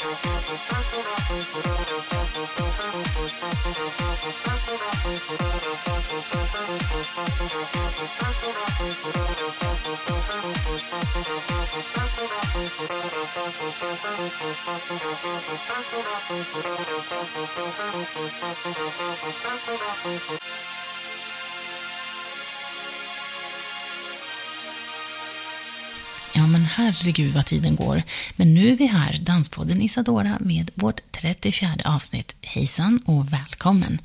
スタートダンスで得たと、プロポーズをスタートダンスで得たと、プロポーズをスタートダンスで得たと、プロポーズをスタートダンスで得たと、プロポーズをスタートダンスで得たと、プロポーズをスタートダンスで得たと、プロポーズをスタートダンスで得たと、プロポーズをスタートダンスで得たと、プロポーズをスタートダンスで得たと、プロポーズをスタートダンスで得たと、プロポーズをスタートダンスで得たと、プロポーズをスタートダンスで得たと、プロポーズをスタートダンスで得たと、プロポーズをスタートダンスで得たと、プロポーズをスタートダンスで得たと、プロポーズをスタートダンスで得たと、プロポーズ herregud vad tiden går. Men nu är vi här, Danspodden Isadora, med vårt 34 avsnitt. Hejsan och välkommen!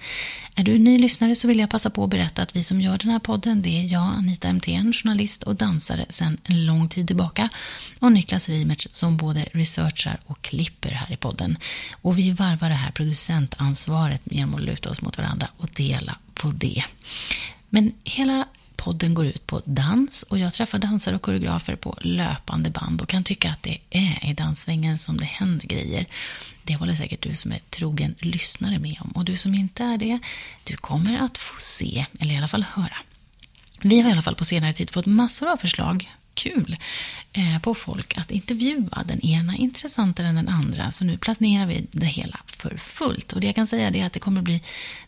Är du ny lyssnare så vill jag passa på att berätta att vi som gör den här podden, det är jag, Anita MTN, journalist och dansare sedan en lång tid tillbaka, och Niklas Reimertz som både researchar och klipper här i podden. Och vi varvar det här producentansvaret genom att luta oss mot varandra och dela på det. Men hela podden går ut på dans och jag träffar dansare och koreografer på löpande band och kan tycka att det är i danssvängen som det händer grejer. Det håller säkert du som är trogen lyssnare med om och du som inte är det, du kommer att få se, eller i alla fall höra. Vi har i alla fall på senare tid fått massor av förslag kul eh, på folk att intervjua den ena intressantare än den andra. Så nu planerar vi det hela för fullt. Och det jag kan säga är att det kommer bli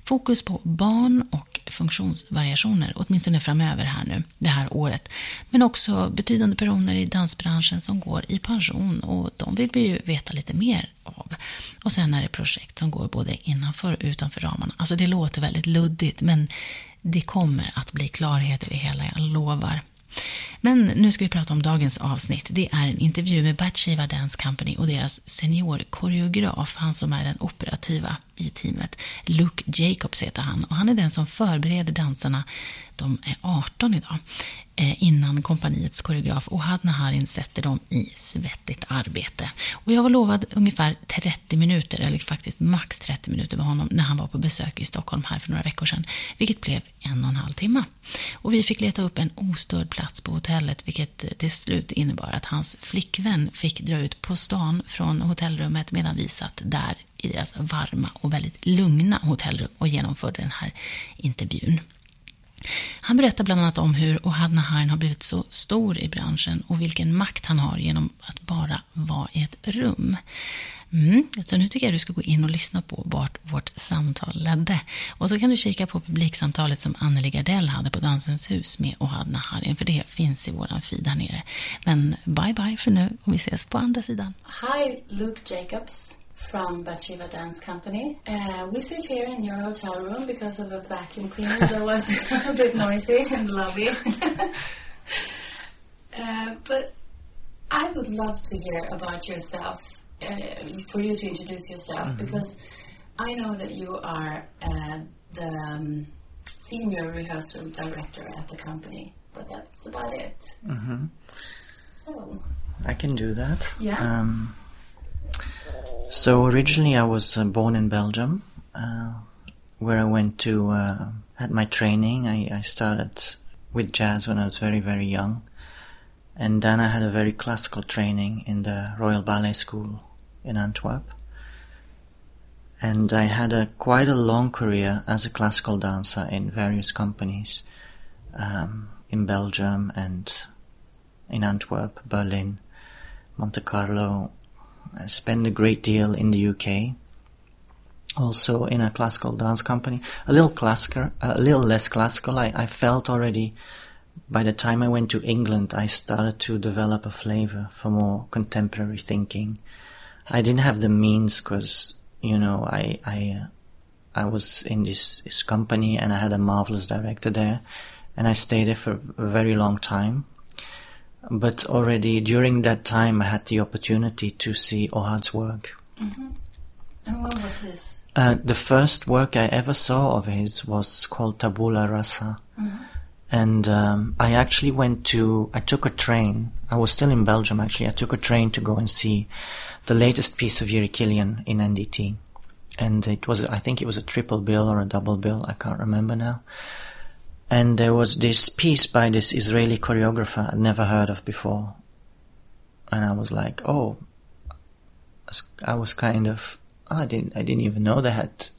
fokus på barn och funktionsvariationer, åtminstone framöver här nu, det här året. Men också betydande personer i dansbranschen som går i pension och de vill vi ju veta lite mer av. Och sen är det projekt som går både innanför och utanför ramarna. Alltså det låter väldigt luddigt men det kommer att bli klarhet i det hela, jag lovar. Men nu ska vi prata om dagens avsnitt. Det är en intervju med Bathsheba Dance Company och deras seniorkoreograf, han som är den operativa i teamet. Luke Jacobs heter han och han är den som förbereder dansarna, de är 18 idag, eh, innan kompaniets koreograf Ohad Naharin sätter dem i svettigt arbete. Och jag var lovad ungefär 30 minuter, eller faktiskt max 30 minuter med honom när han var på besök i Stockholm här för några veckor sedan, vilket blev en och en halv timme. Och vi fick leta upp en ostörd plats på hotellet, vilket till slut innebar att hans flickvän fick dra ut på stan från hotellrummet medan vi satt där i deras varma och väldigt lugna hotellrum och genomförde den här intervjun. Han berättar bland annat om hur Ohad Naharin har blivit så stor i branschen och vilken makt han har genom att bara vara i ett rum. Mm, så nu tycker jag du ska gå in och lyssna på vart vårt samtal ledde. Och så kan du kika på publiksamtalet som Anneli Gardell hade på Dansens hus med Ohad Naharin, för det finns i våran feed här nere. Men bye bye för nu och vi ses på andra sidan. Hi, Luke Jacobs. From Batsheva Dance Company. Uh, we sit here in your hotel room because of a vacuum cleaner that was a bit noisy in the lobby. uh, but I would love to hear about yourself, uh, for you to introduce yourself, mm-hmm. because I know that you are uh, the um, senior rehearsal director at the company, but that's about it. Mm-hmm. So. I can do that. Yeah. Um, so originally, I was uh, born in Belgium, uh, where I went to uh, had my training. I, I started with jazz when I was very very young, and then I had a very classical training in the Royal Ballet School in Antwerp. And I had a quite a long career as a classical dancer in various companies um, in Belgium and in Antwerp, Berlin, Monte Carlo, I spent a great deal in the UK. Also in a classical dance company, a little classical, a little less classical. I, I felt already by the time I went to England, I started to develop a flavor for more contemporary thinking. I didn't have the means because you know I I I was in this, this company and I had a marvelous director there, and I stayed there for a very long time. But already during that time, I had the opportunity to see Ohad's work. Mm-hmm. And what was this? Uh, the first work I ever saw of his was called Tabula Rasa. Mm-hmm. And um, I actually went to, I took a train. I was still in Belgium actually. I took a train to go and see the latest piece of Jiří Kylián in NDT. And it was, I think it was a triple bill or a double bill. I can't remember now and there was this piece by this Israeli choreographer I'd never heard of before. And I was like, oh, I was kind of, oh, I didn't, I didn't even know they had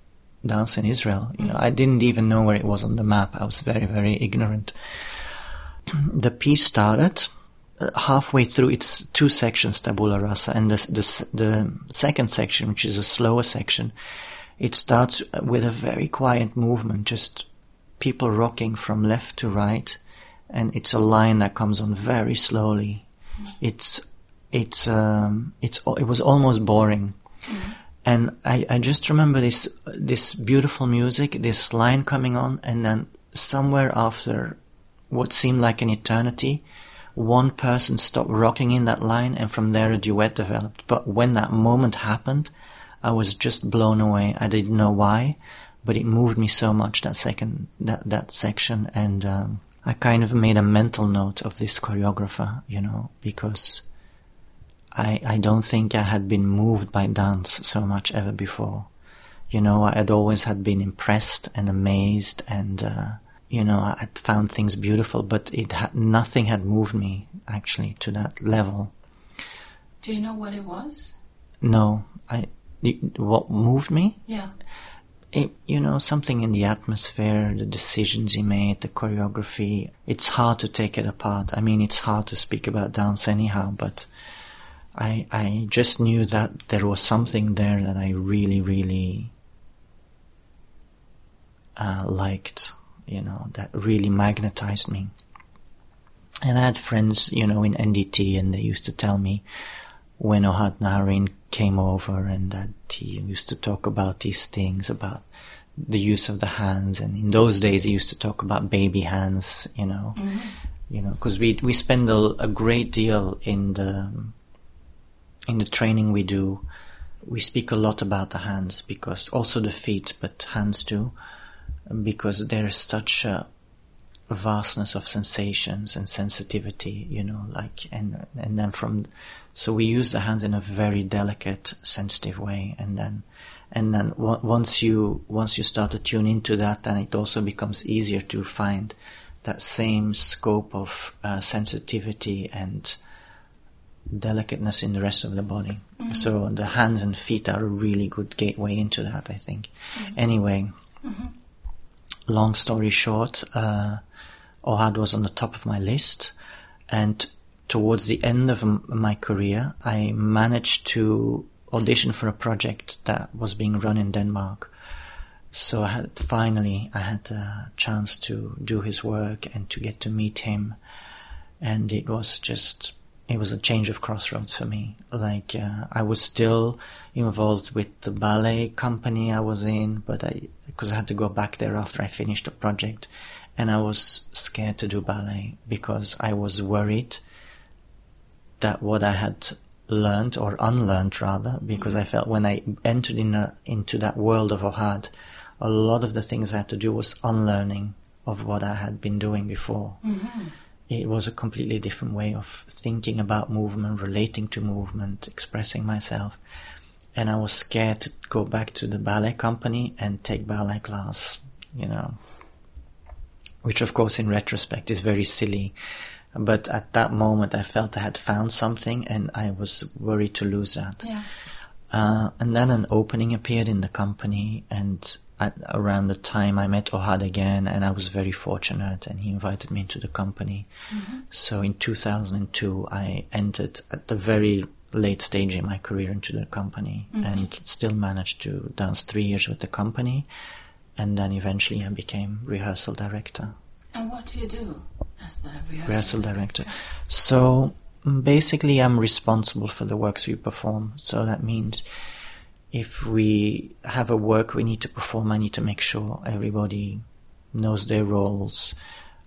dance in Israel. You know, I didn't even know where it was on the map. I was very, very ignorant. the piece started, uh, halfway through, it's two sections, Tabula Rasa, and the, the, the second section, which is a slower section, it starts with a very quiet movement, just people rocking from left to right, and it's a line that comes on very slowly. It's it's um, it's it was almost boring, and I, I just remember this this beautiful music, this line coming on, and then somewhere after what seemed like an eternity, one person stopped rocking in that line, and from there a duet developed. But when that moment happened, I was just blown away. I didn't know why, but it moved me so much that second that that section, and um, I kind of made a mental note of this choreographer, you know, because I I don't think I had been moved by dance so much ever before. You know, I had always had been impressed and amazed, and uh, you know, I had found things beautiful, but it had nothing had moved me actually to that level. Do you know what it was? No, I what moved me? Yeah. It, you know, something in the atmosphere, the decisions he made, the choreography. It's hard to take it apart. I mean, it's hard to speak about dance anyhow, but I, I just knew that there was something there that I really, really uh, liked, you know, that really magnetized me. And I had friends, you know, in NDT, and they used to tell me when Ohad Naharin came over and that he used to talk about these things about the use of the hands. And in those days he used to talk about baby hands you know. Mm-hmm. you know because we we spend a, a, great deal in the in the training we do. We speak a lot about the hands because also the feet but hands too because there is such a vastness of sensations and sensitivity you know like and and then from so we use the hands in a very delicate, sensitive way, and then, and then w- once you once you start to tune into that, then it also becomes easier to find that same scope of uh, sensitivity and delicateness in the rest of the body. Mm-hmm. So the hands and feet are a really good gateway into that, I think. Mm-hmm. Anyway, mm-hmm. long story short, uh, Ohad was on the top of my list, and towards the end of m- my career, I managed to audition for a project that was being run in Denmark. So I had finally I had a chance to do his work and to get to meet him, and it was just it was a change of crossroads for me. Like uh, I was still involved with the ballet company I was in, but I because I had to go back there after I finished the project, and I was scared to do ballet because I was worried that what I had learned or unlearned rather, because I felt when I entered in a, into that world of Ohad, a lot of the things I had to do was unlearning of what I had been doing before. Mm-hmm. It was a completely different way of thinking about movement, relating to movement, expressing myself. And I was scared to go back to the ballet company and take ballet class, you know. Which of course in retrospect is very silly but at that moment, I felt I had found something, and I was worried to lose that. Yeah. Uh, and then an opening appeared in the company, and at, around the time I met Ohad again, and I was very fortunate, and he invited me into the company. Mm-hmm. So in 2002, I entered at the very late stage in my career into the company, mm-hmm. and still managed to dance three years with the company, and then eventually I became rehearsal director. And what do you do? As the rehearsal, rehearsal director. So basically, I'm responsible for the works we perform. So that means if we have a work we need to perform, I need to make sure everybody knows their roles.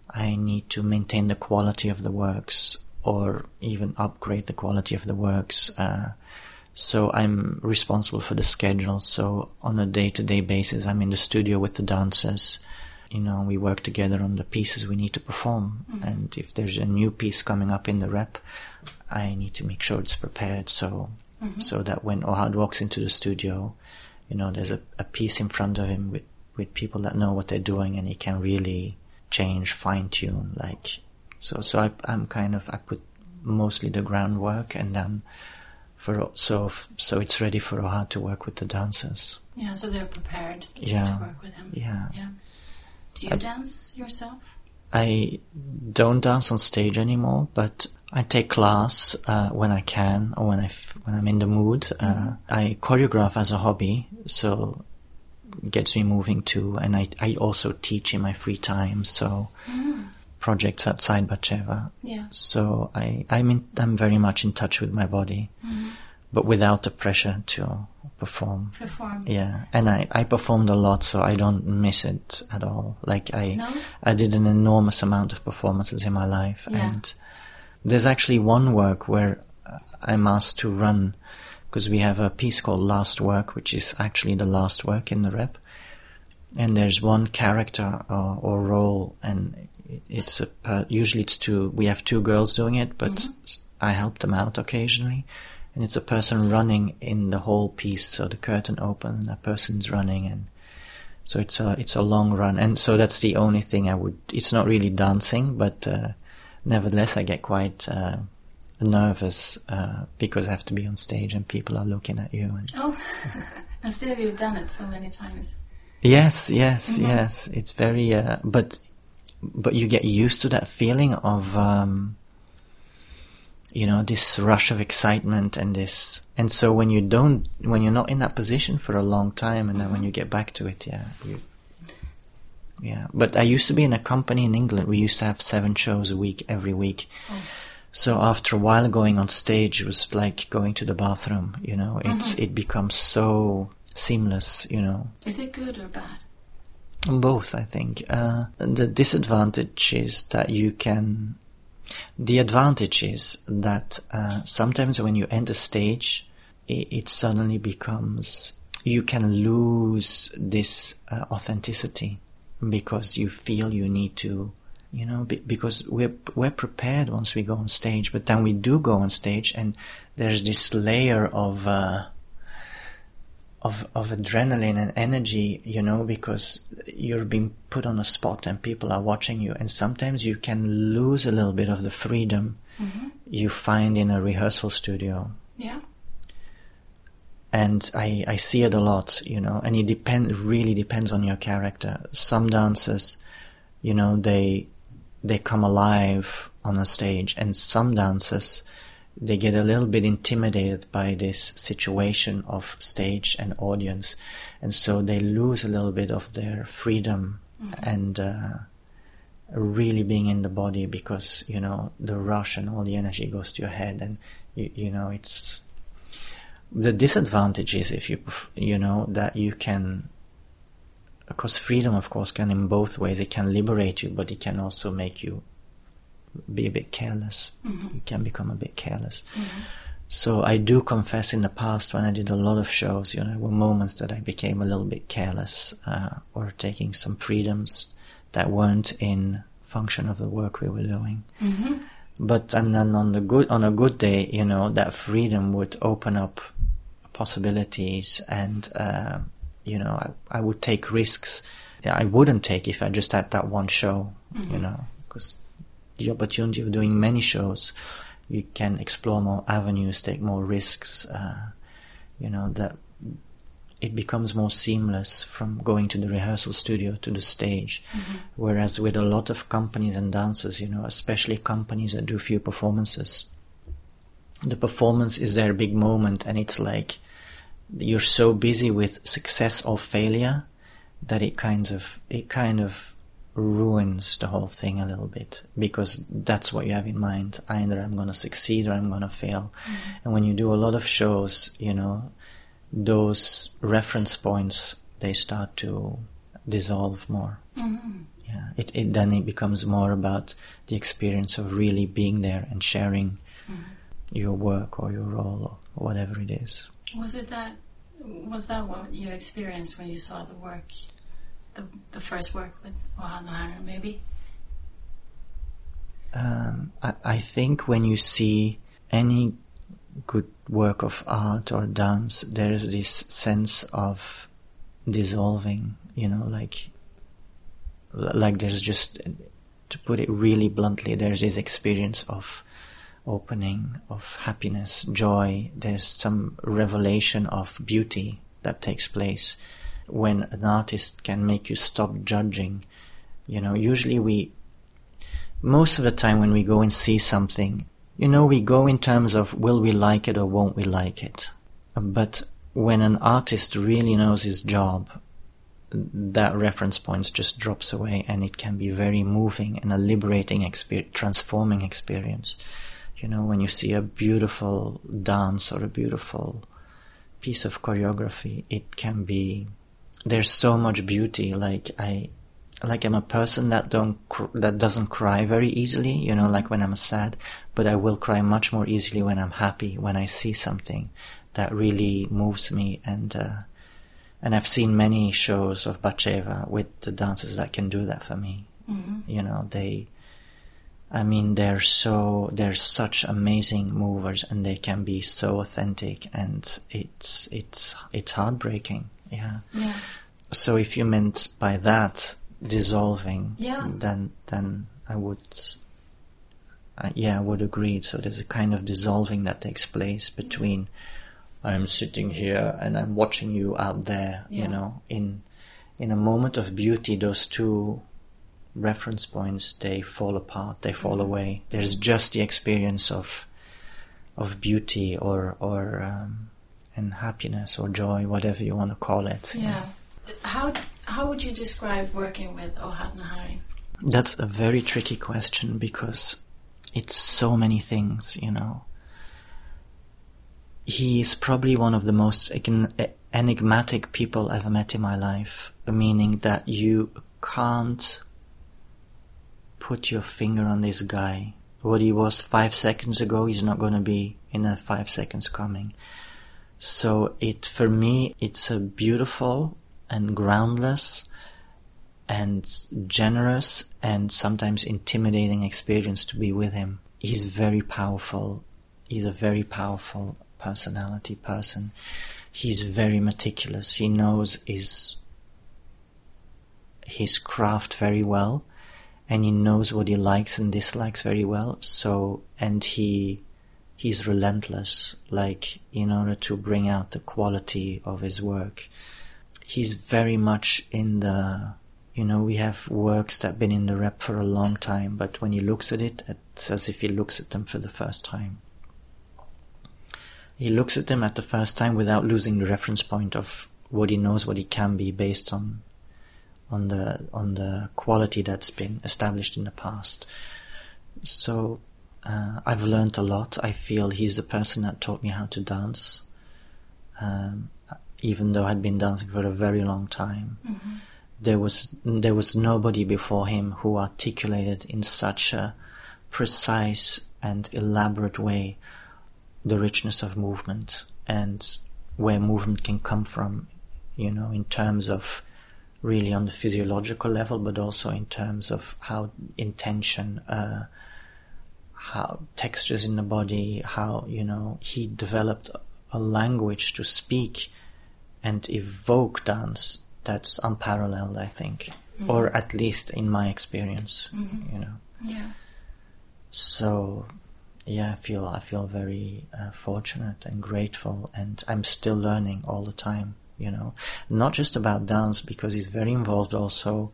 I need to maintain the quality of the works or even upgrade the quality of the works. Uh, so I'm responsible for the schedule. So on a day-to-day basis, I'm in the studio with the dancers you know, we work together on the pieces we need to perform. Mm-hmm. And if there's a new piece coming up in the rep, I need to make sure it's prepared so mm-hmm. so that when Ohad walks into the studio, you know, there's a, a piece in front of him with, with people that know what they're doing and he can really change, fine tune, like so so I I'm kind of I put mostly the groundwork and then for so so it's ready for Ohad to work with the dancers. Yeah, so they're prepared yeah. to work with him. Yeah. Yeah. Do you I, dance yourself? I don't dance on stage anymore, but I take class uh, when I can or when I f- when I'm in the mood. Uh, I choreograph as a hobby, so it gets me moving too. And I I also teach in my free time, so projects outside Batsheva. Yeah. So I I'm in, I'm very much in touch with my body, but without the pressure to perform. Perform. Yeah, and I, I performed a lot, so I don't miss it at all. Like I, No? I did an enormous amount of performances in my life, Yeah. and there's actually one work where uh, I'm asked to run because we have a piece called Last Work, which is actually the last work in the rep, and there's one character or, or role, and it's a usually it's two. We have two girls doing it, but I help them out occasionally, and it's a person running in the whole piece. So the curtain opens, and that person's running, and so it's a it's a long run, and so that's the only thing I would. It's not really dancing, but uh, nevertheless, I get quite uh, nervous uh, because I have to be on stage and people are looking at you. And Oh, and still you've done it so many times. yes, yes, yes, it's very. Uh, but but you get used to that feeling of. Um, you know this rush of excitement and this and so when you don't when you're not in that position for a long time and then when you get back to it yeah. You, yeah but i used to be in a company in england. We used to have seven shows a week every week. So after a while going on stage was like going to the bathroom you know. It's it becomes so seamless you know. Is it good or bad? both, I think. Uh, the disadvantage is that you can. The advantage is that uh, sometimes when you enter stage, it, it suddenly becomes. You can lose this uh, authenticity because you feel you need to. You know, be, because we're we're prepared once we go on stage, but then we do go on stage, and there's this layer of. Uh, of of adrenaline and energy, you know, because you're being put on a spot and people are watching you, and sometimes you can lose a little bit of the freedom mm-hmm. you find in a rehearsal studio. Yeah. And I, I see it a lot, you know, and it depend really depends on your character. Some dancers, you know, they they come alive on a stage, and some dancers they get a little bit intimidated by this situation of stage and audience, and so they lose a little bit of their freedom and uh, really being in the body because you know the rush and all the energy goes to your head, and you, you know it's the disadvantage is if you you know that you can because freedom of course can in both ways. It can liberate you but it can also make you be a bit careless. You can become a bit careless. So i do confess in the past when i did a lot of shows you know there were moments that i became a little bit careless uh, or taking some freedoms that weren't in function of the work we were doing. But and then on the good on a good day you know that freedom would open up possibilities and uh, you know I, I would take risks I wouldn't take if I just had that one show you know because the opportunity of doing many shows you can explore more avenues take more risks uh, you know that it becomes more seamless from going to the rehearsal studio to the stage. Whereas with a lot of companies and dancers, you know, especially companies that do few performances, the performance is their big moment and it's like you're so busy with success or failure that it kind of it kind of ruins the whole thing a little bit because that's what you have in mind. Either i'm going to succeed or i'm going to fail mm-hmm. and when you do a lot of shows you know those reference points they start to dissolve more. Mm-hmm. Yeah. It, it then it becomes more about the experience of really being there and sharing mm-hmm. your work or your role or whatever it is. Was it that? Was that what you experienced when you saw the work, the the first work with Ohana maybe? um, I, I think when you see any good work of art or dance, there is this sense of dissolving, you know, like, like there's just, to put it really bluntly, there's this experience of opening, of happiness, joy. There's some revelation of beauty that takes place when an artist can make you stop judging. You know, usually we, most of the time when we go and see something, you know, we go in terms of will we like it or won't we like it. But when an artist really knows his job, that reference points just drops away and it can be very moving and a liberating experience, transforming experience. You know, when you see a beautiful dance or a beautiful piece of choreography, it can be, there's so much beauty. Like I, like I'm a person that don't, cr- that doesn't cry very easily, you know, like when I'm sad, but I will cry much more easily when I'm happy, when I see something that really moves me and, uh, and I've seen many shows of Batsheva with the dancers that can do that for me. Mm-hmm. You know, they, I mean, they're so, they're such amazing movers and they can be so authentic and it's, it's, it's heartbreaking. Yeah. Yeah. So if you meant by that dissolving, Yeah. then, then I would, uh, yeah, I would agree. So there's a kind of dissolving that takes place between I'm sitting here and I'm watching you out there, Yeah. you know, in, in a moment of beauty, those two reference points, they fall apart, they fall away. There's just the experience of, of beauty or, or, um, and happiness or joy, whatever you want to call it. Yeah. How how would you describe working with Ohad Naharin? That's a very tricky question because it's so many things, you know. He is probably one of the most enigmatic people I've met in my life, meaning that you can't put your finger on this guy. What he was five seconds ago, he's not going to be in a five seconds coming. So it, for me, it's a beautiful and groundless and generous and sometimes intimidating experience to be with him. He's very powerful. He's a very powerful personality person. He's very meticulous. He knows his his craft very well and he knows what he likes and dislikes very well. So and he he's relentless like in order to bring out the quality of his work. He's very much in the you know, we have works that have been in the rep for a long time, but when he looks at it, it's as if he looks at them for the first time. He looks at them at the first time without losing the reference point of what he knows what he can be based on on the on the quality that's been established in the past. So uh, I've learned a lot. I feel he's the person that taught me how to dance, um, even though I'd been dancing for a very long time there was there was nobody before him who articulated in such a precise and elaborate way the richness of movement and where movement can come from you know in terms of really on the physiological level but also in terms of how intention uh, how textures in the body how you know he developed a language to speak and evoke dance that's unparalleled, I think, or at least in my experience, you know. Yeah. So, yeah, I feel I feel very uh, fortunate and grateful, and I'm still learning all the time. You know, not just about dance because he's very involved also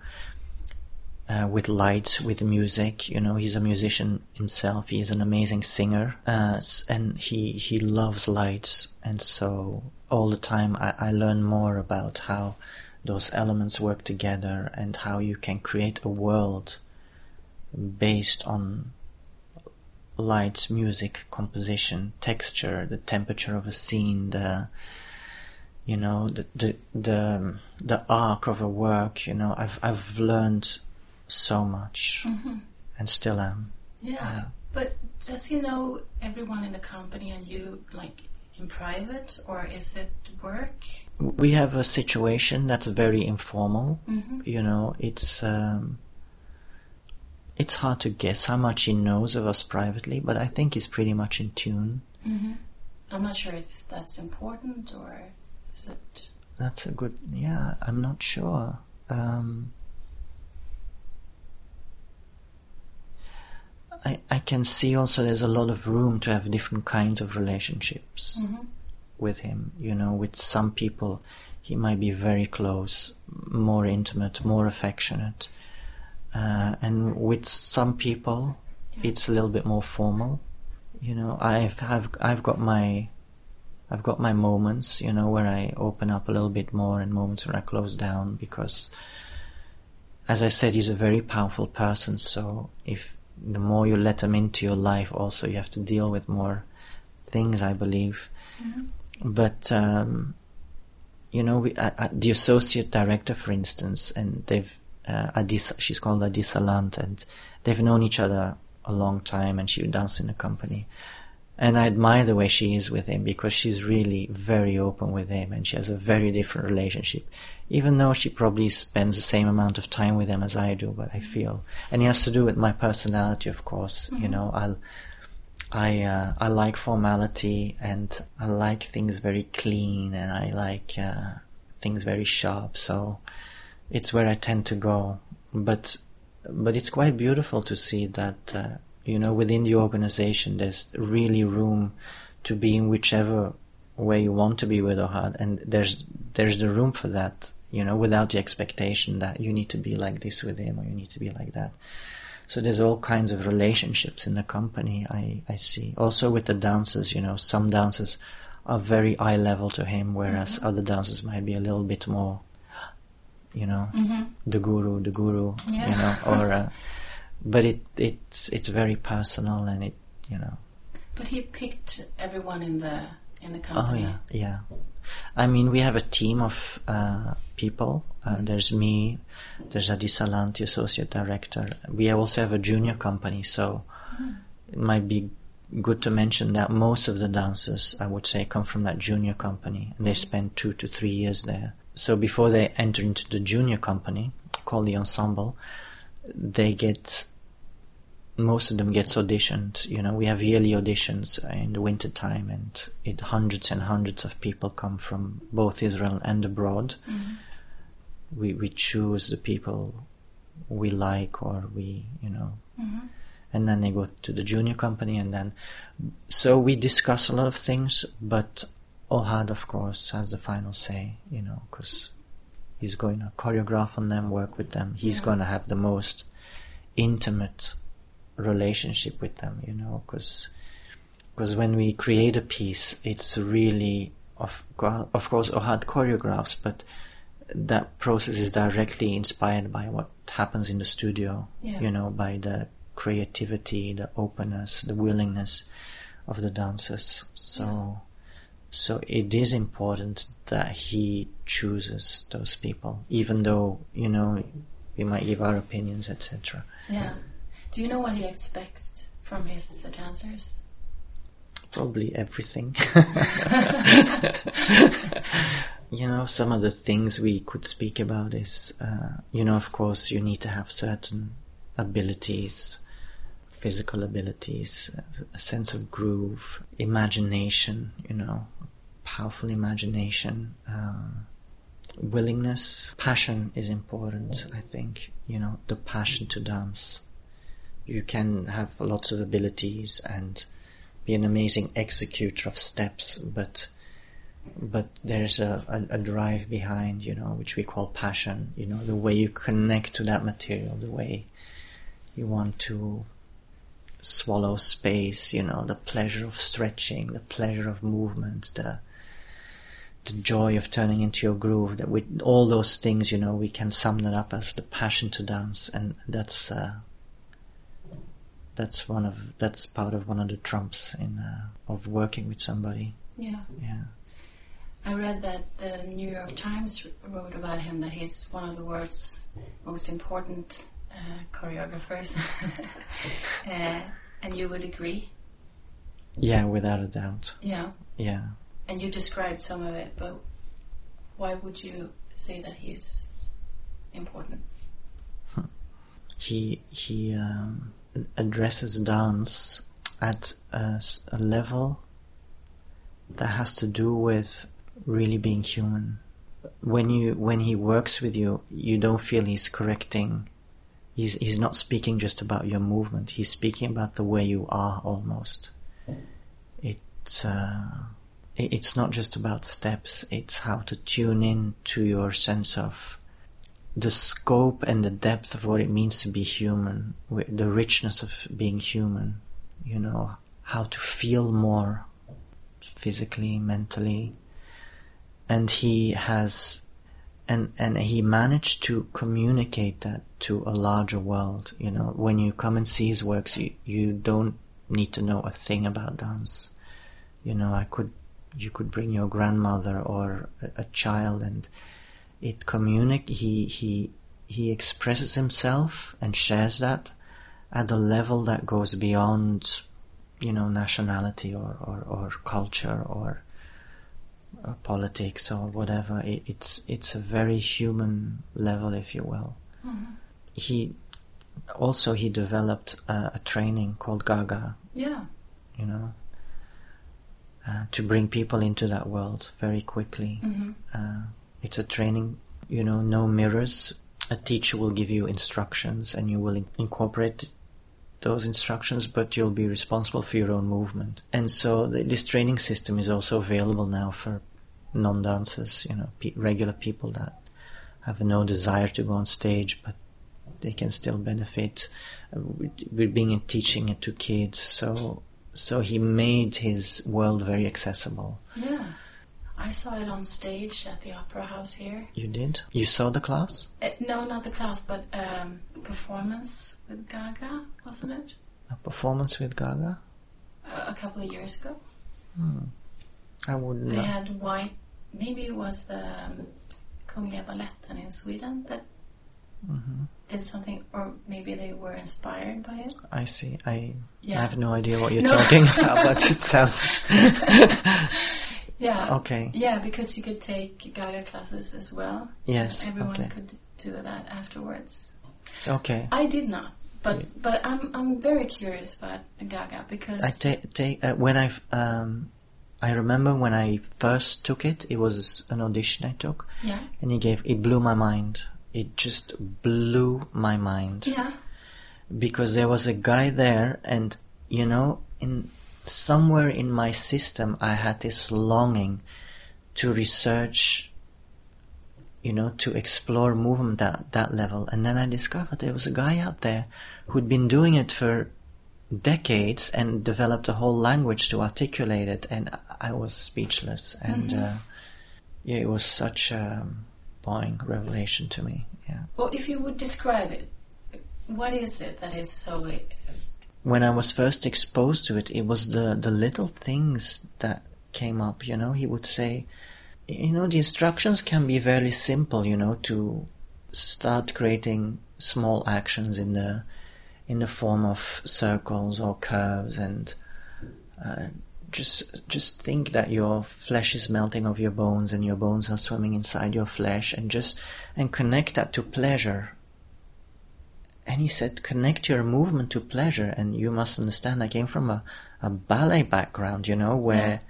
uh, with lights, with music. You know, he's a musician himself. He is an amazing singer, uh, and he he loves lights, and so all the time I, I learn more about how those elements work together and how you can create a world based on light, music, composition, texture, the temperature of a scene, the you know the the the, the arc of a work. You know, I've I've learned so much and still am. Yeah. But does he know everyone in the company and you like in private or is it work? We have a situation that's very informal. You know, it's um, it's hard to guess how much he knows of us privately, but I think he's pretty much in tune. I'm not sure if that's important or is it That's a good. Yeah, I'm not sure. Um, I I can see also there's a lot of room to have different kinds of relationships with him. You know, with some people, he might be very close, more intimate, more affectionate, uh, and with some people, it's a little bit more formal. you know, I've I've I've got my I've got my moments, you know, where I open up a little bit more and moments where I close down because as I said, he's a very powerful person, so if the more you let them into your life also you have to deal with more things, I believe. Mm-hmm. But um, you know, we, uh, uh, the associate director, for instance, and they've uh, she's called Adi Salant, and they've known each other a long time, and she dances in the company. And I admire the way she is with him because she's really very open with him, and she has a very different relationship. Even though she probably spends the same amount of time with him as I do, but I feel, and it has to do with my personality, of course. You know, I'll I uh, I like formality and I like things very clean and I like uh, things very sharp. So it's where I tend to go. But but it's quite beautiful to see that uh, you know within the organization there's really room to be in whichever way you want to be with Ohad, and there's there's the room for that. You know, without the expectation that you need to be like this with him or you need to be like that. So there's all kinds of relationships in the company I, I see. Also with the dancers, you know, some dancers are very eye level to him, whereas Mm-hmm. other dancers might be a little bit more, you know, Mm-hmm. the guru, the guru, Yeah. you know, or, uh, but it, it's, it's very personal and it, you know, But he picked everyone in the in the Oh yeah, yeah. I mean, we have a team of uh, people. Uh, there's me, there's Adi Salant, the associate director. We also have a junior company, so it might be good to mention that most of the dancers, I would say, come from that junior company, and they spend two to three years there. So before they enter into the junior company, called the ensemble, they get most of them gets auditioned. You know, we have yearly auditions in the winter time, and it hundreds and hundreds of people come from both Israel and abroad. Mm-hmm. We we choose the people we like or we you know, mm-hmm. and then they go to the junior company, and then so we discuss a lot of things, but Ohad of course has the final say. You know, because he's going to choreograph on them, work with them. He's Yeah. going to have the most intimate relationship with them, you know, because because when we create a piece, it's really of of course Ohad choreographs, but that process is directly inspired by what happens in the studio, Yeah. you know, by the creativity, the openness, the willingness of the dancers. So, so it is important that he chooses those people, even though you know we might give our opinions, etc. Yeah. Do you know what he expects from his dancers? Probably everything. you know, some of the things we could speak about is, uh, you know, of course, you need to have certain abilities, physical abilities, a sense of groove, imagination, you know, powerful imagination, uh, willingness, passion is important, I think, you know, the passion to dance. You can have lots of abilities and be an amazing executor of steps, but but there's a, a, a drive behind, you know, which we call passion, you know, the way you connect to that material, the way you want to swallow space, you know, the pleasure of stretching, the pleasure of movement, the the joy of turning into your groove that with all those things you know we can sum that up as the passion to dance and that's uh, that's one of that's part of one of the trumps in uh, of working with somebody Yeah. yeah I read that the New York Times wrote about him that he's one of the world's most important uh, choreographers. uh, and you would agree? yeah without a doubt Yeah. yeah And you described some of it, but why would you say that he's important? he he um, addresses dance at a level that has to do with really being human. When you when he works with you, you don't feel he's correcting. He's he's not speaking just about your movement. He's speaking about the way you are almost. It's uh, it- it's not just about steps. It's how to tune in to your sense of the scope and the depth of what it means to be human, the richness of being human, you know, how to feel more physically, mentally, and he has and and he managed to communicate that to a larger world. You know, when you come and see his works, you you don't need to know a thing about dance. You know, I could you could bring your grandmother or a, a child, and it communic. He he he expresses himself and shares that at a level that goes beyond, you know, nationality or or, or culture or or politics or whatever. It, it's it's a very human level, if you will. Mm-hmm. He also he developed a, a training called Gaga. Yeah. You know, uh, to bring people into that world very quickly. Mm-hmm. Uh, it's a training. You know, no mirrors. A teacher will give you instructions, and you will in- incorporate those instructions, but you'll be responsible for your own movement. And so the, this training system is also available now for non-dancers, you know, pe- regular people that have no desire to go on stage, but they can still benefit. Uh, We're being teaching it to kids, so so he made his world very accessible. Yeah. I saw it on stage at the Opera House here. You did? You saw the class? Uh, no, not the class, but um, performance with Gaga, wasn't it? A performance with Gaga? Uh, a couple of years ago. I wouldn't They had white. Maybe it was the um, Kungliga Baletten in Sweden that Mm-hmm. did something, or maybe they were inspired by it. I see. I Yeah. I have no idea what you're No. talking about, but it sounds Yeah. okay. Yeah, because you could take Gaga classes as well. Yes. Everyone okay. could do that afterwards. Okay. I did not, but but I'm I'm very curious about Gaga because I take take uh, when I um I remember when I first took it. It was an audition I took, yeah and he gave it blew my mind. It just blew my mind yeah because there was a guy there, and you know, in somewhere in my system, I had this longing to research. You know, to explore movement at that level, and then I discovered there was a guy out there who'd been doing it for decades and developed a whole language to articulate it, and I was speechless. And uh, yeah, it was such a boring revelation to me. Yeah. Well, if you would describe it, what is it that is so? When I was first exposed to it, it was the, the little things that came up, you know. He would say, you know, the instructions can be very simple, you know, to start creating small actions in the in the form of circles or curves and uh, just just think that your flesh is melting off your bones and your bones are swimming inside your flesh and just and connect that to pleasure and he said connect your movement to pleasure and you must understand i came from a, a ballet background you know where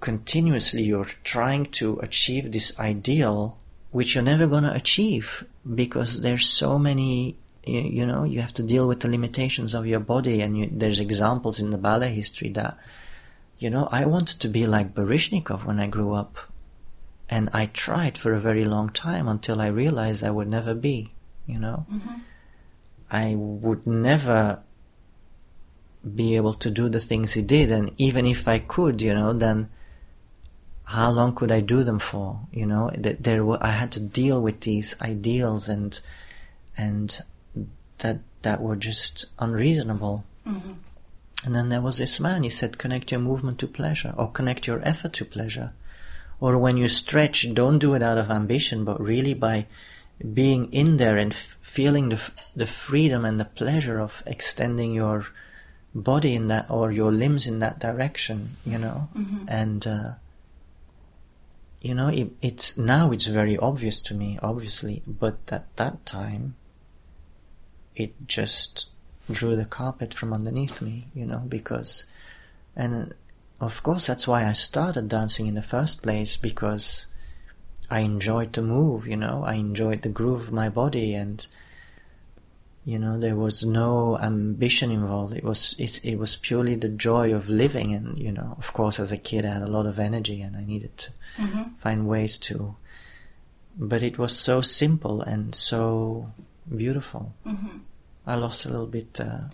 continuously you're trying to achieve this ideal which you're never going to achieve because there's so many you, you know you have to deal with the limitations of your body. And you, there's examples in the ballet history that you know i wanted to be like Baryshnikov when i grew up. And i tried for a very long time until i realized i would never be you know? Mm-hmm. I would never be able to do the things he did and even if i could you know then how long could i do them for you know? That there were i had to deal with these ideals and and that that were just unreasonable. Mm-hmm. And then there was this man he said connect your movement to pleasure or connect your effort to pleasure. Or when you stretch don't do it out of ambition but really by being in there and f- feeling the, f- the freedom and the pleasure of extending your body in that or your limbs in that direction you know? And uh, you know it, it's now it's very obvious to me obviously but at that time it just drew the carpet from underneath me you know because and of course that's why I started dancing in the first place because I enjoyed the move, you know, I enjoyed the groove of my body and you know there was no ambition involved it was it's, it was purely the joy of living and you know of course as a kid I had a lot of energy and I needed to find ways to but it was so simple and so beautiful I lost a little bit uh,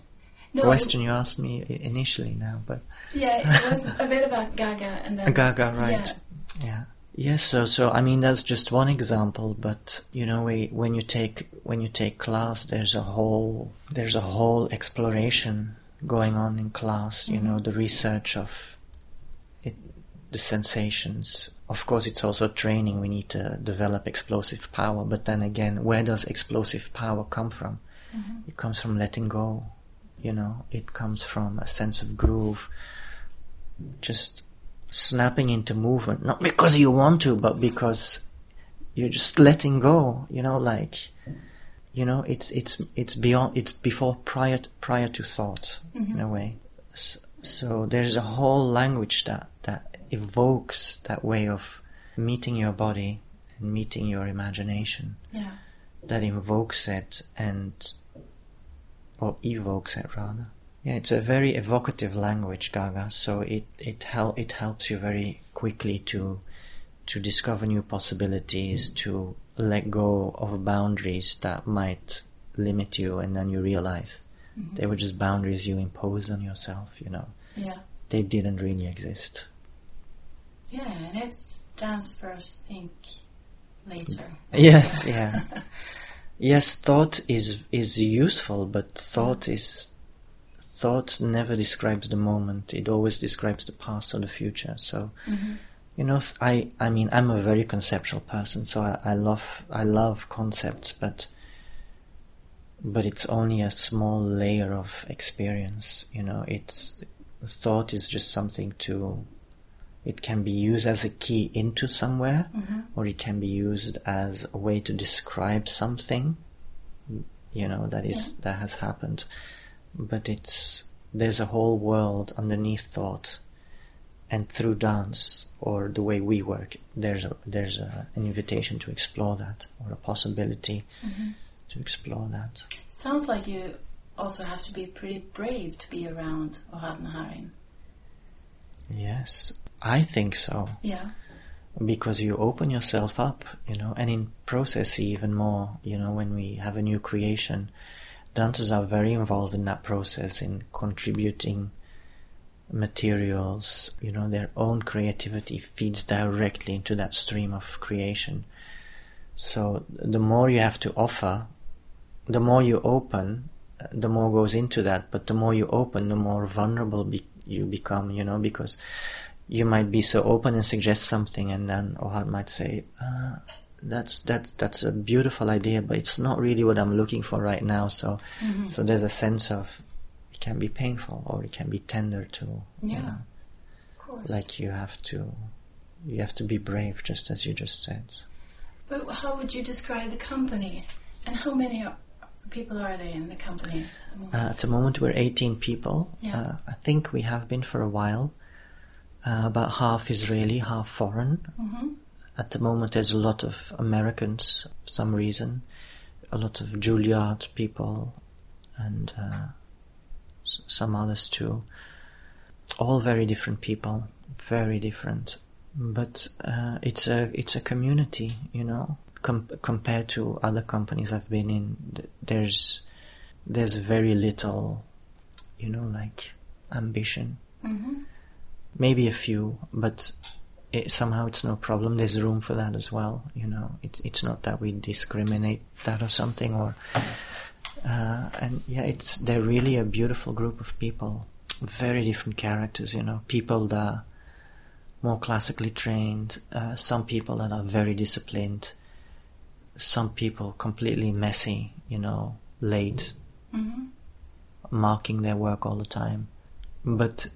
No, question you asked me initially now, but Yeah, it was a bit about Gaga and then Gaga, right? Yeah. Yeah. Yes. So, so I mean, that's just one example, but you know, we, when you take when you take class, there's a whole there's a whole exploration going on in class. You know, mm-hmm. the research of it, the sensations. Of course, it's also training. We need to develop explosive power, but then again, where does explosive power come from? Mm-hmm. It comes from letting go. You know, it comes from a sense of groove. Just snapping into movement, not because you want to, but because you're just letting go. You know, like you know, it's it's it's beyond. It's before prior prior to thought in a mm-hmm. way. S- So there's a whole language that that evokes that way of meeting your body and meeting your imagination Yeah. that invokes it and or evokes it rather. Yeah, it's a very evocative language, Gaga. So it it hel- it helps you very quickly to to discover new possibilities, to let go of boundaries that might limit you, and then you realize mm-hmm. they were just boundaries you imposed on yourself. You know, Yeah. they didn't really exist. Yeah, and it's dance first, think later. Yes, yeah. yes, thought is is useful, but thought is thought never describes the moment. It always describes the past or the future. So, mm-hmm. you know, I I mean, I'm a very conceptual person, so I, I love I love concepts, but but it's only a small layer of experience. You know, it's thought is just something to. It can be used as a key into somewhere, mm-hmm. or it can be used as a way to describe something. You know that is that has happened, but it's there's a whole world underneath thought, and through dance or the way we work, there's a there's a, an invitation to explore that or a possibility mm-hmm. to explore that. Sounds like you also have to be pretty brave to be around Ohad Naharin. Yes, I think so. Yeah. because you open yourself up, you know, and in process even more, you know, when we have a new creation, dancers are very involved in that process in contributing materials, you know, their own creativity feeds directly into that stream of creation. So the more you have to offer, the more you open, the more goes into that, but the more you open, the more vulnerable be- you become, you know, because you might be so open and suggest something, and then Ohad might say, uh, "That's that's that's a beautiful idea, but it's not really what I'm looking for right now." So, so there's a sense of it can be painful or it can be tender too. you Yeah. know. Of course. like you have to, you have to be brave, just as you just said. But how would you describe the company? And how many are, people are there in the company at the moment? Uh, at the moment, we're 18 people. Yeah. Uh, I think we have been for a while. Uh, about half Israeli, half foreign. Mhm. At the moment, there's a lot of Americans for some reason, a lot of Juilliard people, and uh, s- some others too. All very different people, very different. But uh, it's a it's a community, you know. Com- compared to other companies I've been in, th- there's there's very little, you know, like ambition. Mhm. Maybe a few, but it, somehow it's no problem. There's room for that as well. You know, it's it's not that we discriminate that or something. Or uh, and yeah, it's they're really a beautiful group of people, very different characters. You know, people that are more classically trained, uh, some people that are very disciplined, some people completely messy. You know, late, Mhm. marking their work all the time, but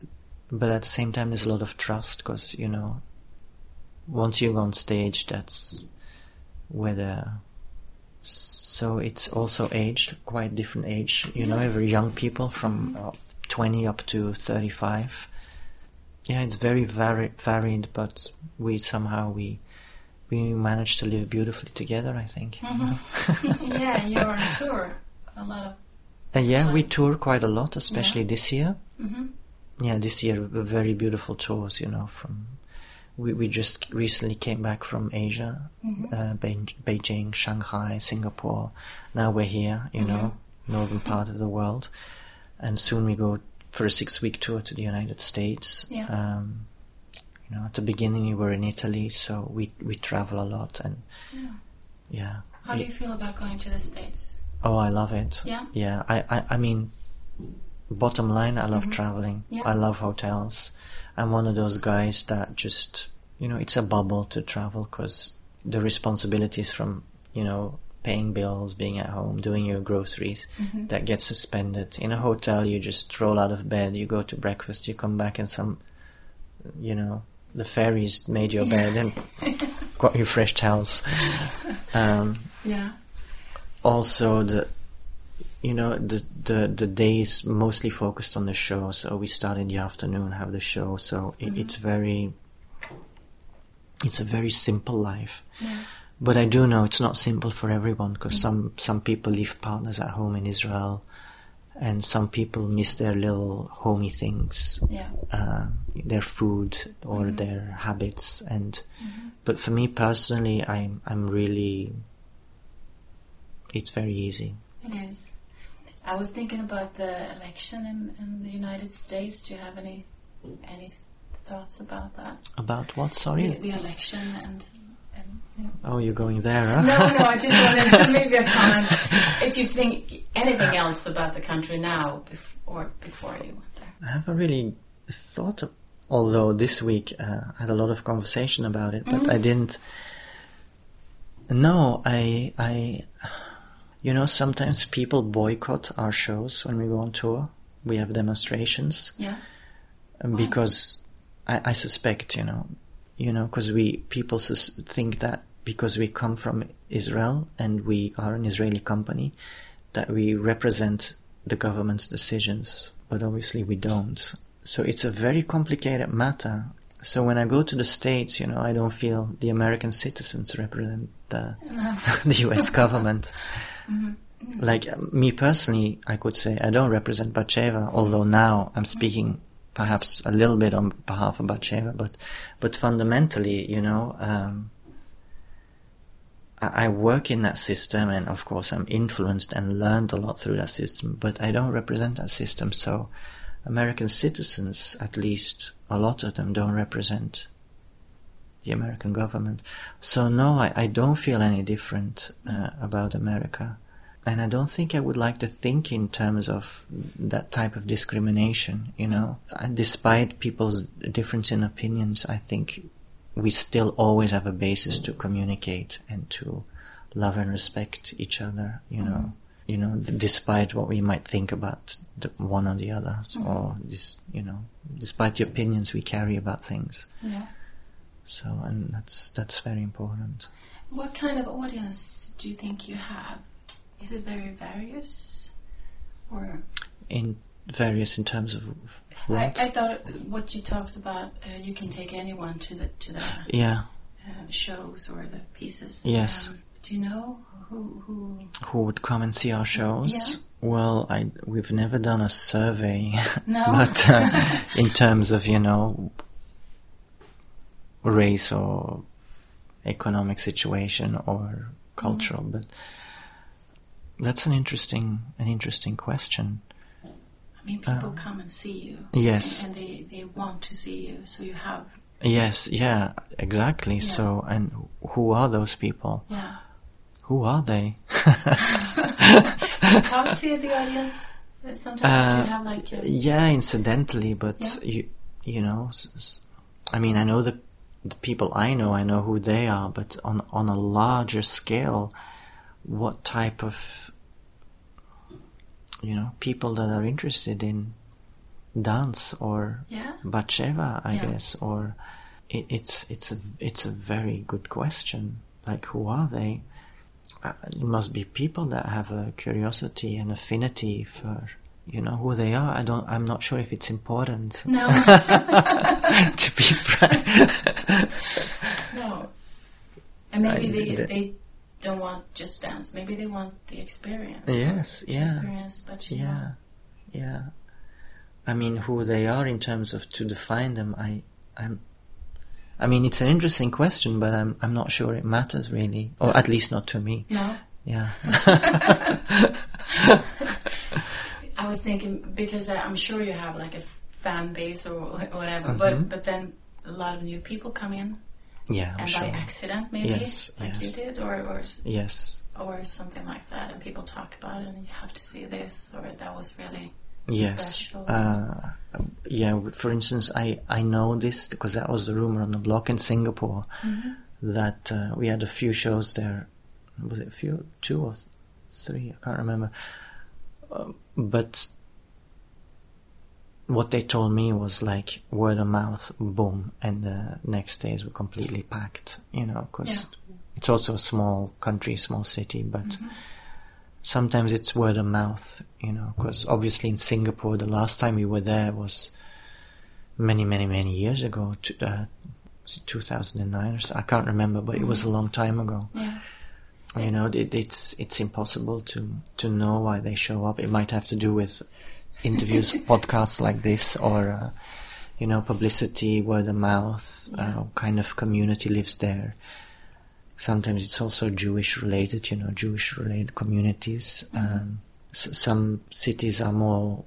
but at the same time there's a lot of trust because you know once you go on stage that's where the so it's also aged quite different age you know every young people from uh, 20 up to 35 yeah it's very vari- varied but we somehow we we managed to live beautifully together i think yeah, you're on tour a lot of. Uh, yeah we tour quite a lot especially this year Mhm. yeah, this year very beautiful tours. You know, from we we just recently came back from Asia, uh, Beij- Beijing, Shanghai, Singapore. Now we're here. You know, northern part of the world. and soon we go for a six-week tour to the United States. Yeah. Um, you know, at the beginning we were in Italy, so we we travel a lot, and Yeah. yeah. How do you feel about going to the States? Oh, I love it. Yeah? Yeah. I, I, I mean, bottom line, I love traveling. Mm-hmm. Yeah. I love hotels. I'm one of those guys that just, you know, it's a bubble to travel because the responsibilities from, you know, paying bills, being at home, doing your groceries, Mm-hmm. that gets suspended. In a hotel, you just roll out of bed, you go to breakfast, you come back and some, you know, the fairies made your bed and got you fresh towels. Um, Yeah. also the you know the the the days mostly focused on the show so we start in the afternoon have the show so it, mm-hmm. it's very it's a very simple life Yeah. but i do know it's not simple for everyone because mm-hmm. some some people leave partners at home in israel and some people miss their little homey things Yeah. uh, their food or mm-hmm. their habits and but for me personally i'm i'm really it's very easy It is. I was thinking about the election in, in the United States. Do you have any any thoughts about that? about what sorry The, the election and. and you know. oh you're going there huh? No, no, I just wanted maybe a comment. If you think anything else about the country now or before you went there. i haven't really thought of although this week uh, i had a lot of conversation about it but i didn't no i i you know sometimes people boycott our shows when we go on tour we have demonstrations Yeah. Because I, I suspect, you know, you know, because we people sus- think that because we come from Israel and we are an Israeli company, that we represent the government's decisions, but obviously we don't. So it's a very complicated matter. So when I go to the states, you know, I don't feel the American citizens represent the the U.S. government. Like uh, me personally, I could say I don't represent Batsheva, although now I'm speaking perhaps a little bit on behalf of Batsheva, but but fundamentally, you know, um, I work in that system, and of course I'm influenced and learned a lot through that system, but I don't represent that system. So American citizens, at least a lot of them, don't represent the American government. So no, I, I don't feel any different uh, about America. And I don't think I would like to think in terms of that type of discrimination, you know. And despite people's difference in opinions, I think we still always have a basis to communicate and to love and respect each other, you know. You know, despite what we might think about the one or the other, or this, you know, despite the opinions we carry about things. Yeah. So, and that's that's very important. What kind of audience do you think you have? Is it very various? Or In various in terms of I, what? I thought what you talked about, uh, you can take anyone to the to the yeah, uh, shows or the pieces. Yes. Um, do you know who who? who would come and see our shows? Yeah. Well, I we've never done a survey, No. but uh, in terms of you know race or economic situation or cultural, Mm. but that's an interesting an interesting question. I mean, people come and see you. Uh, Yes. And, and they they want to see you, so you have Yes, yeah, exactly. Yeah. So, and who are those people? yeah. Who are they? Talk to the audience. Uh, Sometimes do Uh, you have like a, Yeah, incidentally, but Yeah. you you know, I mean, I know the the people I know, I know who they are, but on on a larger scale, what type of you know people that are interested in dance or yeah Batsheva, I Yeah. guess, or it, it's it's a it's a very good question. Like, who are they? Uh, it must be people that have a curiosity and affinity for you know who they are. I don't. I'm not sure if it's important no to be frank. no. And maybe I- they the- they don't want just dance. Maybe they want the experience. Yes, yeah. Experience, but you yeah, know. yeah. I mean, who they are in terms of to define them. I, I'm. I mean, it's an interesting question, but I'm I'm not sure it matters really, or at least not to me. No. Yeah. I was thinking because I, I'm sure you have like a fan base or whatever, Mm-hmm. but but then a lot of new people come in, Yeah, I'm and sure. by accident maybe, Yes, like yes. you did, or or Yes, or something like that, and people talk about it, and you have to see this, or that was really yes. special. Uh, yeah, for instance, I, I know this because that was the rumor on the block in Singapore Mm-hmm. that uh, we had a few shows there. Was it a few, two or three? I can't remember. Um, but what they told me was like word of mouth, boom, and the next days were completely packed. You know, because it's also a small country, small city, but sometimes it's word of mouth. You know, because obviously in Singapore, the last time we were there was many, many, many years ago. To, uh, was it 2009 or so? I can't remember, but it was a long time ago. yeah. You know, it, it's it's impossible to to know why they show up. It might have to do with interviews, podcasts like this, or uh, you know, publicity, word of mouth, uh, kind of community lives there. Sometimes it's also Jewish related, you know, Jewish related communities. Um, s- some cities are more,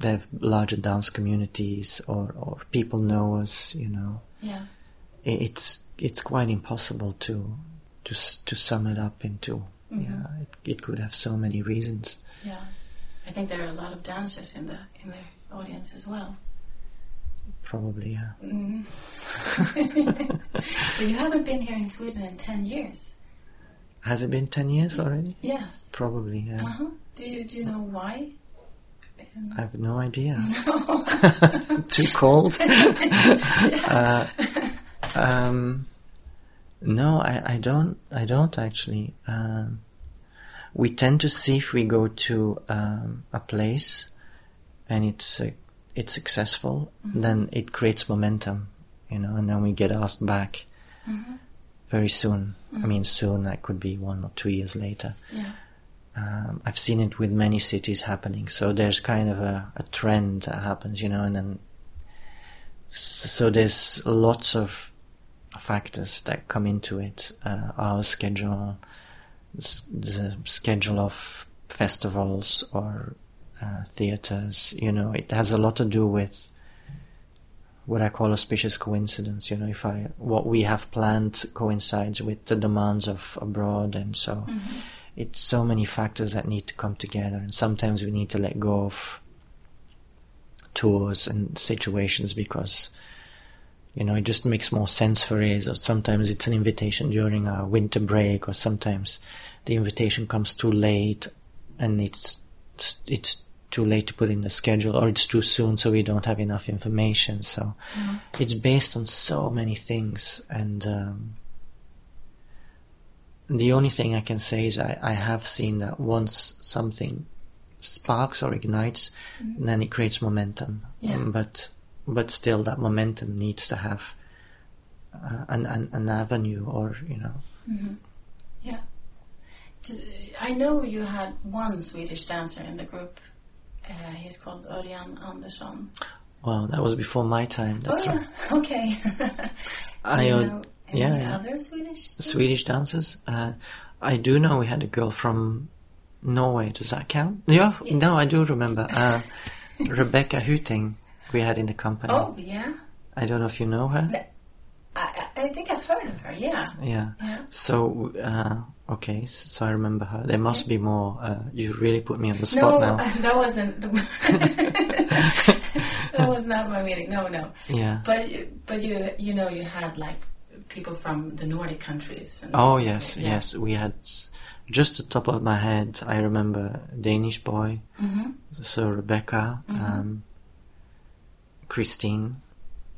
they have larger dance communities, or or people know us, you know Yeah. i- it's it's quite impossible to to to sum it up into Mm-hmm. yeah it, it could have so many reasons Yeah, I think there are a lot of dancers in the in the audience as well. probably yeah Mm. but you haven't been here in Sweden in ten years. has it been 10 years already Yes. probably yeah Uh huh. Do you do you know why? I have no idea too cold uh, um no I, I don't i don't actually um we tend to see if we go to um, a place and it's uh, it's successful then it creates momentum you know and then we get asked back very soon i mean soon that could be one or two years later Yeah. um, I've seen it with many cities happening. So there's kind of a, a trend that happens, you know, and then so there's lots of factors that come into it. Uh, our schedule, the schedule of festivals or uh, theaters, you know, it has a lot to do with what I call auspicious coincidence. You know, if I what we have planned coincides with the demands of abroad, and so it's so many factors that need to come together and sometimes we need to let go of tours and situations because you know it just makes more sense for us. Or sometimes it's an invitation during a winter break or sometimes the invitation comes too late and it's it's too late to put in the schedule or it's too soon so we don't have enough information. So it's based on so many things. And um, the only thing I can say is I, I have seen that once something sparks or ignites, then it creates momentum. Yeah. Um, but but still, that momentum needs to have uh, an, an an avenue, or you know, Yeah. I know you had one Swedish dancer in the group. Uh, he's called Örjan Andersson. well, that was before my time. That's oh, right. Okay. Do I, you know any yeah, yeah. other Swedish? Swedish dancers. Uh, I do know we had a girl from Norway. Does that count? Yeah. Yes. No, I do remember. Uh, Rebecca Hytting. We had in the company. Oh, yeah. I don't know if you know her. I, I think I've heard of her. Yeah. Yeah. Yeah. So, uh, okay, so I remember her. There must be more. Uh, you really put me on the no, spot now. that wasn't. The, that was not my meaning. No, no. Yeah. But you- but you you know you had like people from the Nordic countries. And Oh yes, Yeah. yes. We had just the top of my head. I remember Danish boy, Mm-hmm. so Rebecca, um, Christine.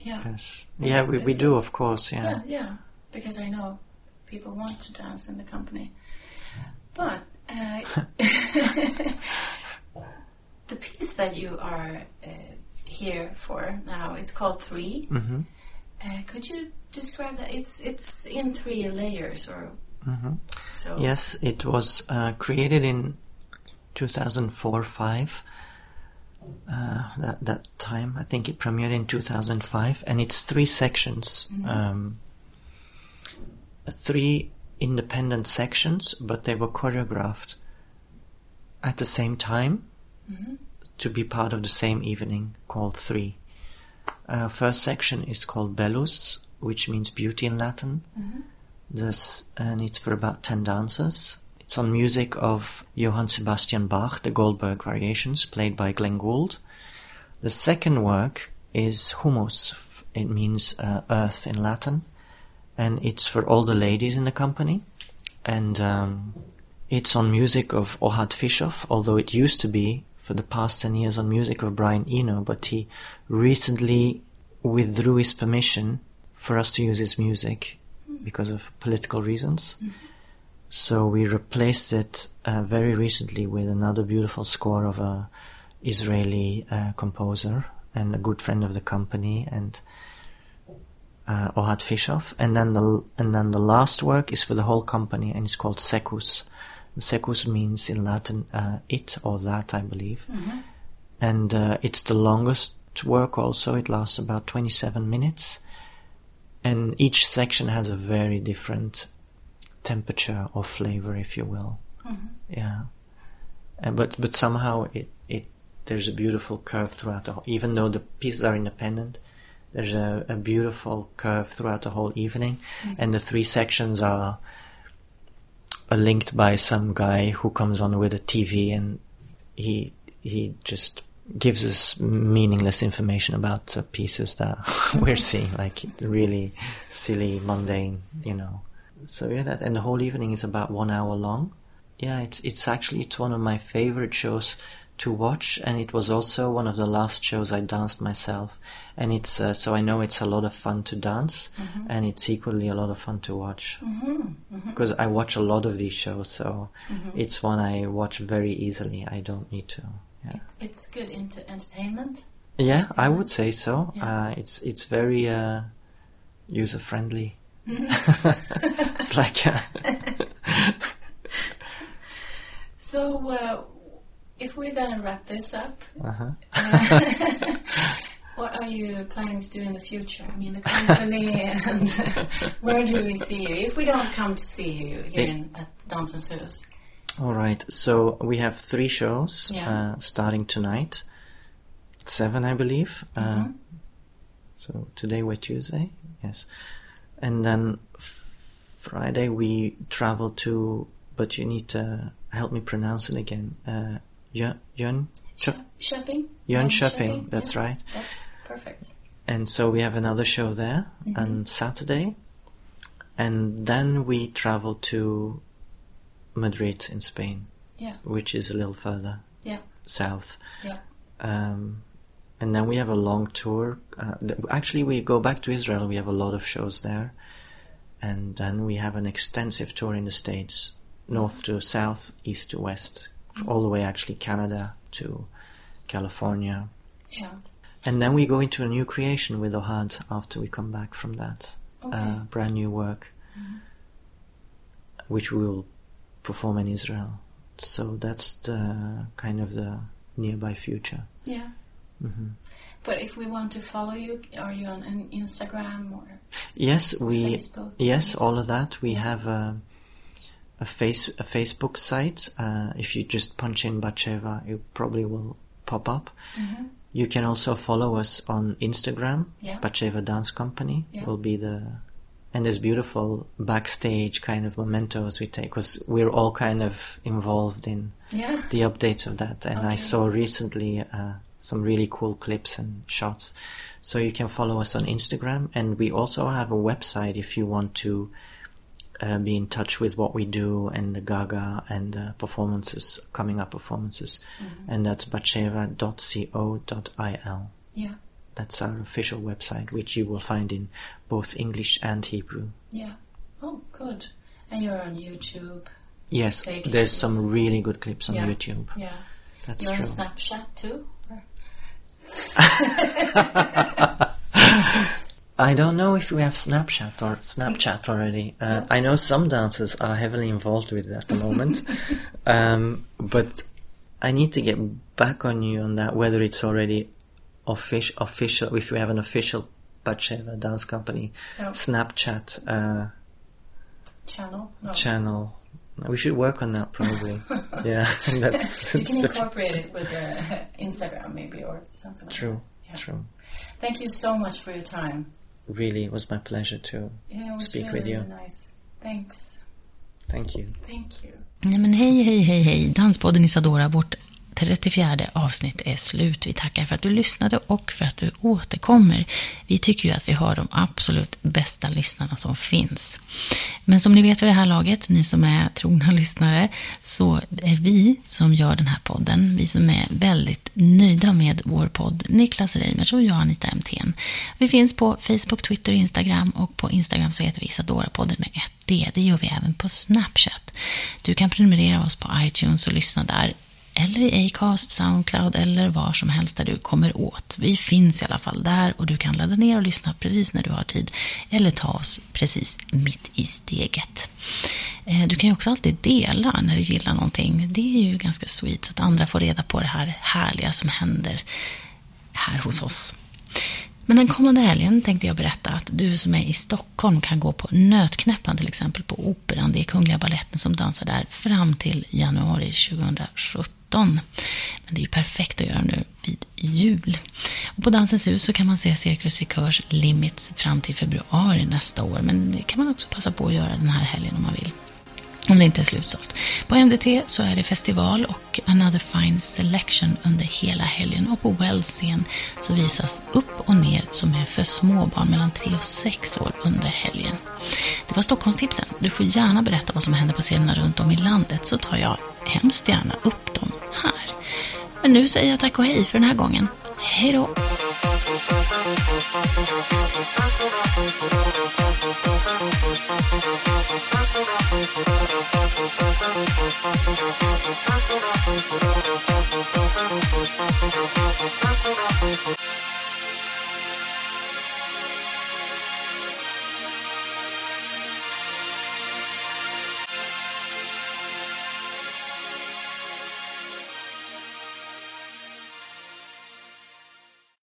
Yeah. Yes. It's- yeah, we, we it's do, a- of course. Yeah. Yeah, yeah, because I know people want to dance in the company. But uh, the piece that you are uh, here for now, it's called 3 Mhm. Uh, could you describe that? It's it's in three layers, or Mhm. so. Yes, it was uh, created in 2004-5. Uh, that that time, I think it premiered in 2005, and it's three sections, um, three independent sections, but they were choreographed at the same time to be part of the same evening called Three. Uh, first section is called Bellus, which means beauty in Latin. This and it's for about ten dancers. It's on music of Johann Sebastian Bach, the Goldberg Variations, played by Glenn Gould. The second work is Humus. It means uh, earth in Latin, and it's for all the ladies in the company. And um, it's on music of Ohad Fishof, although it used to be for the past 10 years on music of Brian Eno, but he recently withdrew his permission for us to use his music because of political reasons. So we replaced it uh, very recently with another beautiful score of a Israeli uh, composer and a good friend of the company and uh, Ohad Fishof. And then the and then the last work is for the whole company and it's called Secus. Secus means in Latin uh, it or that, I believe. And uh, it's the longest work also. It lasts about 27 minutes. And each section has a very different temperature or flavor, if you will. Yeah. Uh, but but somehow it, it there's a beautiful curve throughout the whole, even though the pieces are independent, there's a, a beautiful curve throughout the whole evening, and the three sections are, are linked by some guy who comes on with a TV and he he just gives us meaningless information about the pieces that we're seeing, like really silly, mundane, you know. So yeah, that and the whole evening is about one hour long. Yeah, it's it's actually it's one of my favorite shows to watch, and it was also one of the last shows I danced myself. And it's uh, so I know it's a lot of fun to dance, and it's equally a lot of fun to watch because I watch a lot of these shows. So it's one I watch very easily. I don't need to. Yeah. It's good into entertainment. Yeah, I would say so. Yeah. Uh, it's it's very uh, user friendly. it's like uh, So, uh, if we're gonna wrap this up, uh-huh. what are you planning to do in the future? I mean, the company and where do we see you? If we don't come to see you here in, at Dansens Hus, All right. So we have three shows Yeah. uh, starting tonight. Seven, I believe. Uh, so today we're Tuesday. Yes, and then f- Friday we travel to. But you need to help me pronounce it again. Uh, Jön, Jön, Chö- Shopping? That's right. That's perfect. And so we have another show there on Saturday. And then we travel to Madrid in Spain, Yeah, which is a little further yeah, south. yeah. Um, and then we have a long tour. Uh, actually, we go back to Israel. We have a lot of shows there. And then we have an extensive tour in the States, north to south, east to west, all the way actually Canada to California. Yeah. And then we go into a new creation with Ohad after we come back from that. Okay. Uh, brand new work, which we will perform in Israel. So that's the kind of the nearby future. Yeah. Hmm But if we want to follow you, are you on an Instagram or Yes, we Facebook? yes all of that. We have a a face a Facebook site. Uh, if you just punch in Batsheva, it probably will pop up. Mm-hmm. You can also follow us on Instagram. Yeah. Batsheva Dance Company Yeah. will be the and there's beautiful backstage kind of mementos we take because we're all kind of involved in Yeah. the updates of that. And I saw recently uh, some really cool clips and shots. So you can follow us on Instagram, and we also have a website if you want to uh, be in touch with what we do and the Gaga and uh, performances, coming up performances, and that's batsheva.co.il. Yeah. That's our official website, which you will find in both English and Hebrew. Yeah. Oh, good. And you're on YouTube. Yes, there's some really good clips on Yeah. YouTube. Yeah. That's you're true. on Snapchat too? I don't know if we have Snapchat or Snapchat already. Uh, I know some dancers are heavily involved with it at the moment, um, but I need to get back on you on that. Whether it's already official, official, if we have an official Batsheva dance company Yeah. Snapchat uh, Channel? No. channel. We should work on that probably. yeah, that's, you can that's incorporate it with uh, Instagram maybe or something like true. that. Yeah. True. Thank you so much for your time. Really, it was my pleasure to Yeah, it was speak really, with you. really nice. Thanks. Thank you. Thank you. Nej men hej, hej, hej, hej. Danspodden Isadora, vårt 34 avsnitt är slut. Vi tackar för att du lyssnade och för att du återkommer. Vi tycker ju att vi har de absolut bästa lyssnarna som finns. Men som ni vet vid det här laget, ni som är trogna lyssnare, så är vi som gör den här podden, vi som är väldigt nöjda med vår podd, Niklas Reimers och jag, Anita MTN. Vi finns på Facebook, Twitter och Instagram och på Instagram så heter vi Isadora-podden med ett D. Det gör vi även på Snapchat. Du kan prenumerera oss på iTunes och lyssna där eller i Acast, Soundcloud eller var som helst där du kommer åt. Vi finns i alla fall där och du kan ladda ner och lyssna precis när du har tid eller ta oss precis mitt i steget. Eh, du kan ju också alltid dela när du gillar någonting. Det är ju ganska sweet så att andra får reda på det här härliga som händer här hos oss. Men den kommande helgen tänkte jag berätta att du som är i Stockholm kan gå på Nötknäppan till exempel på Operan. Det är Kungliga Balletten som dansar där fram till januari 2017. Men det är ju perfekt att göra nu vid jul. Och på Dansens hus så kan man se Cirkus Cirkörs Limits fram till februari nästa år. Men det kan man också passa på att göra den här helgen om man vill. Om det inte är slutsålt. På MDT så är det festival och Another Fine Selection under hela helgen. Och på Wells-scen så visas Upp och ner som är för små barn mellan 3 och 6 år under helgen. Det var Stockholmstipsen. Du får gärna berätta vad som händer på scenerna runt om i landet så tar jag hemskt gärna upp dem här. Men nu säger jag tack och hej för den här gången. Hej då! Thank you. Thank you.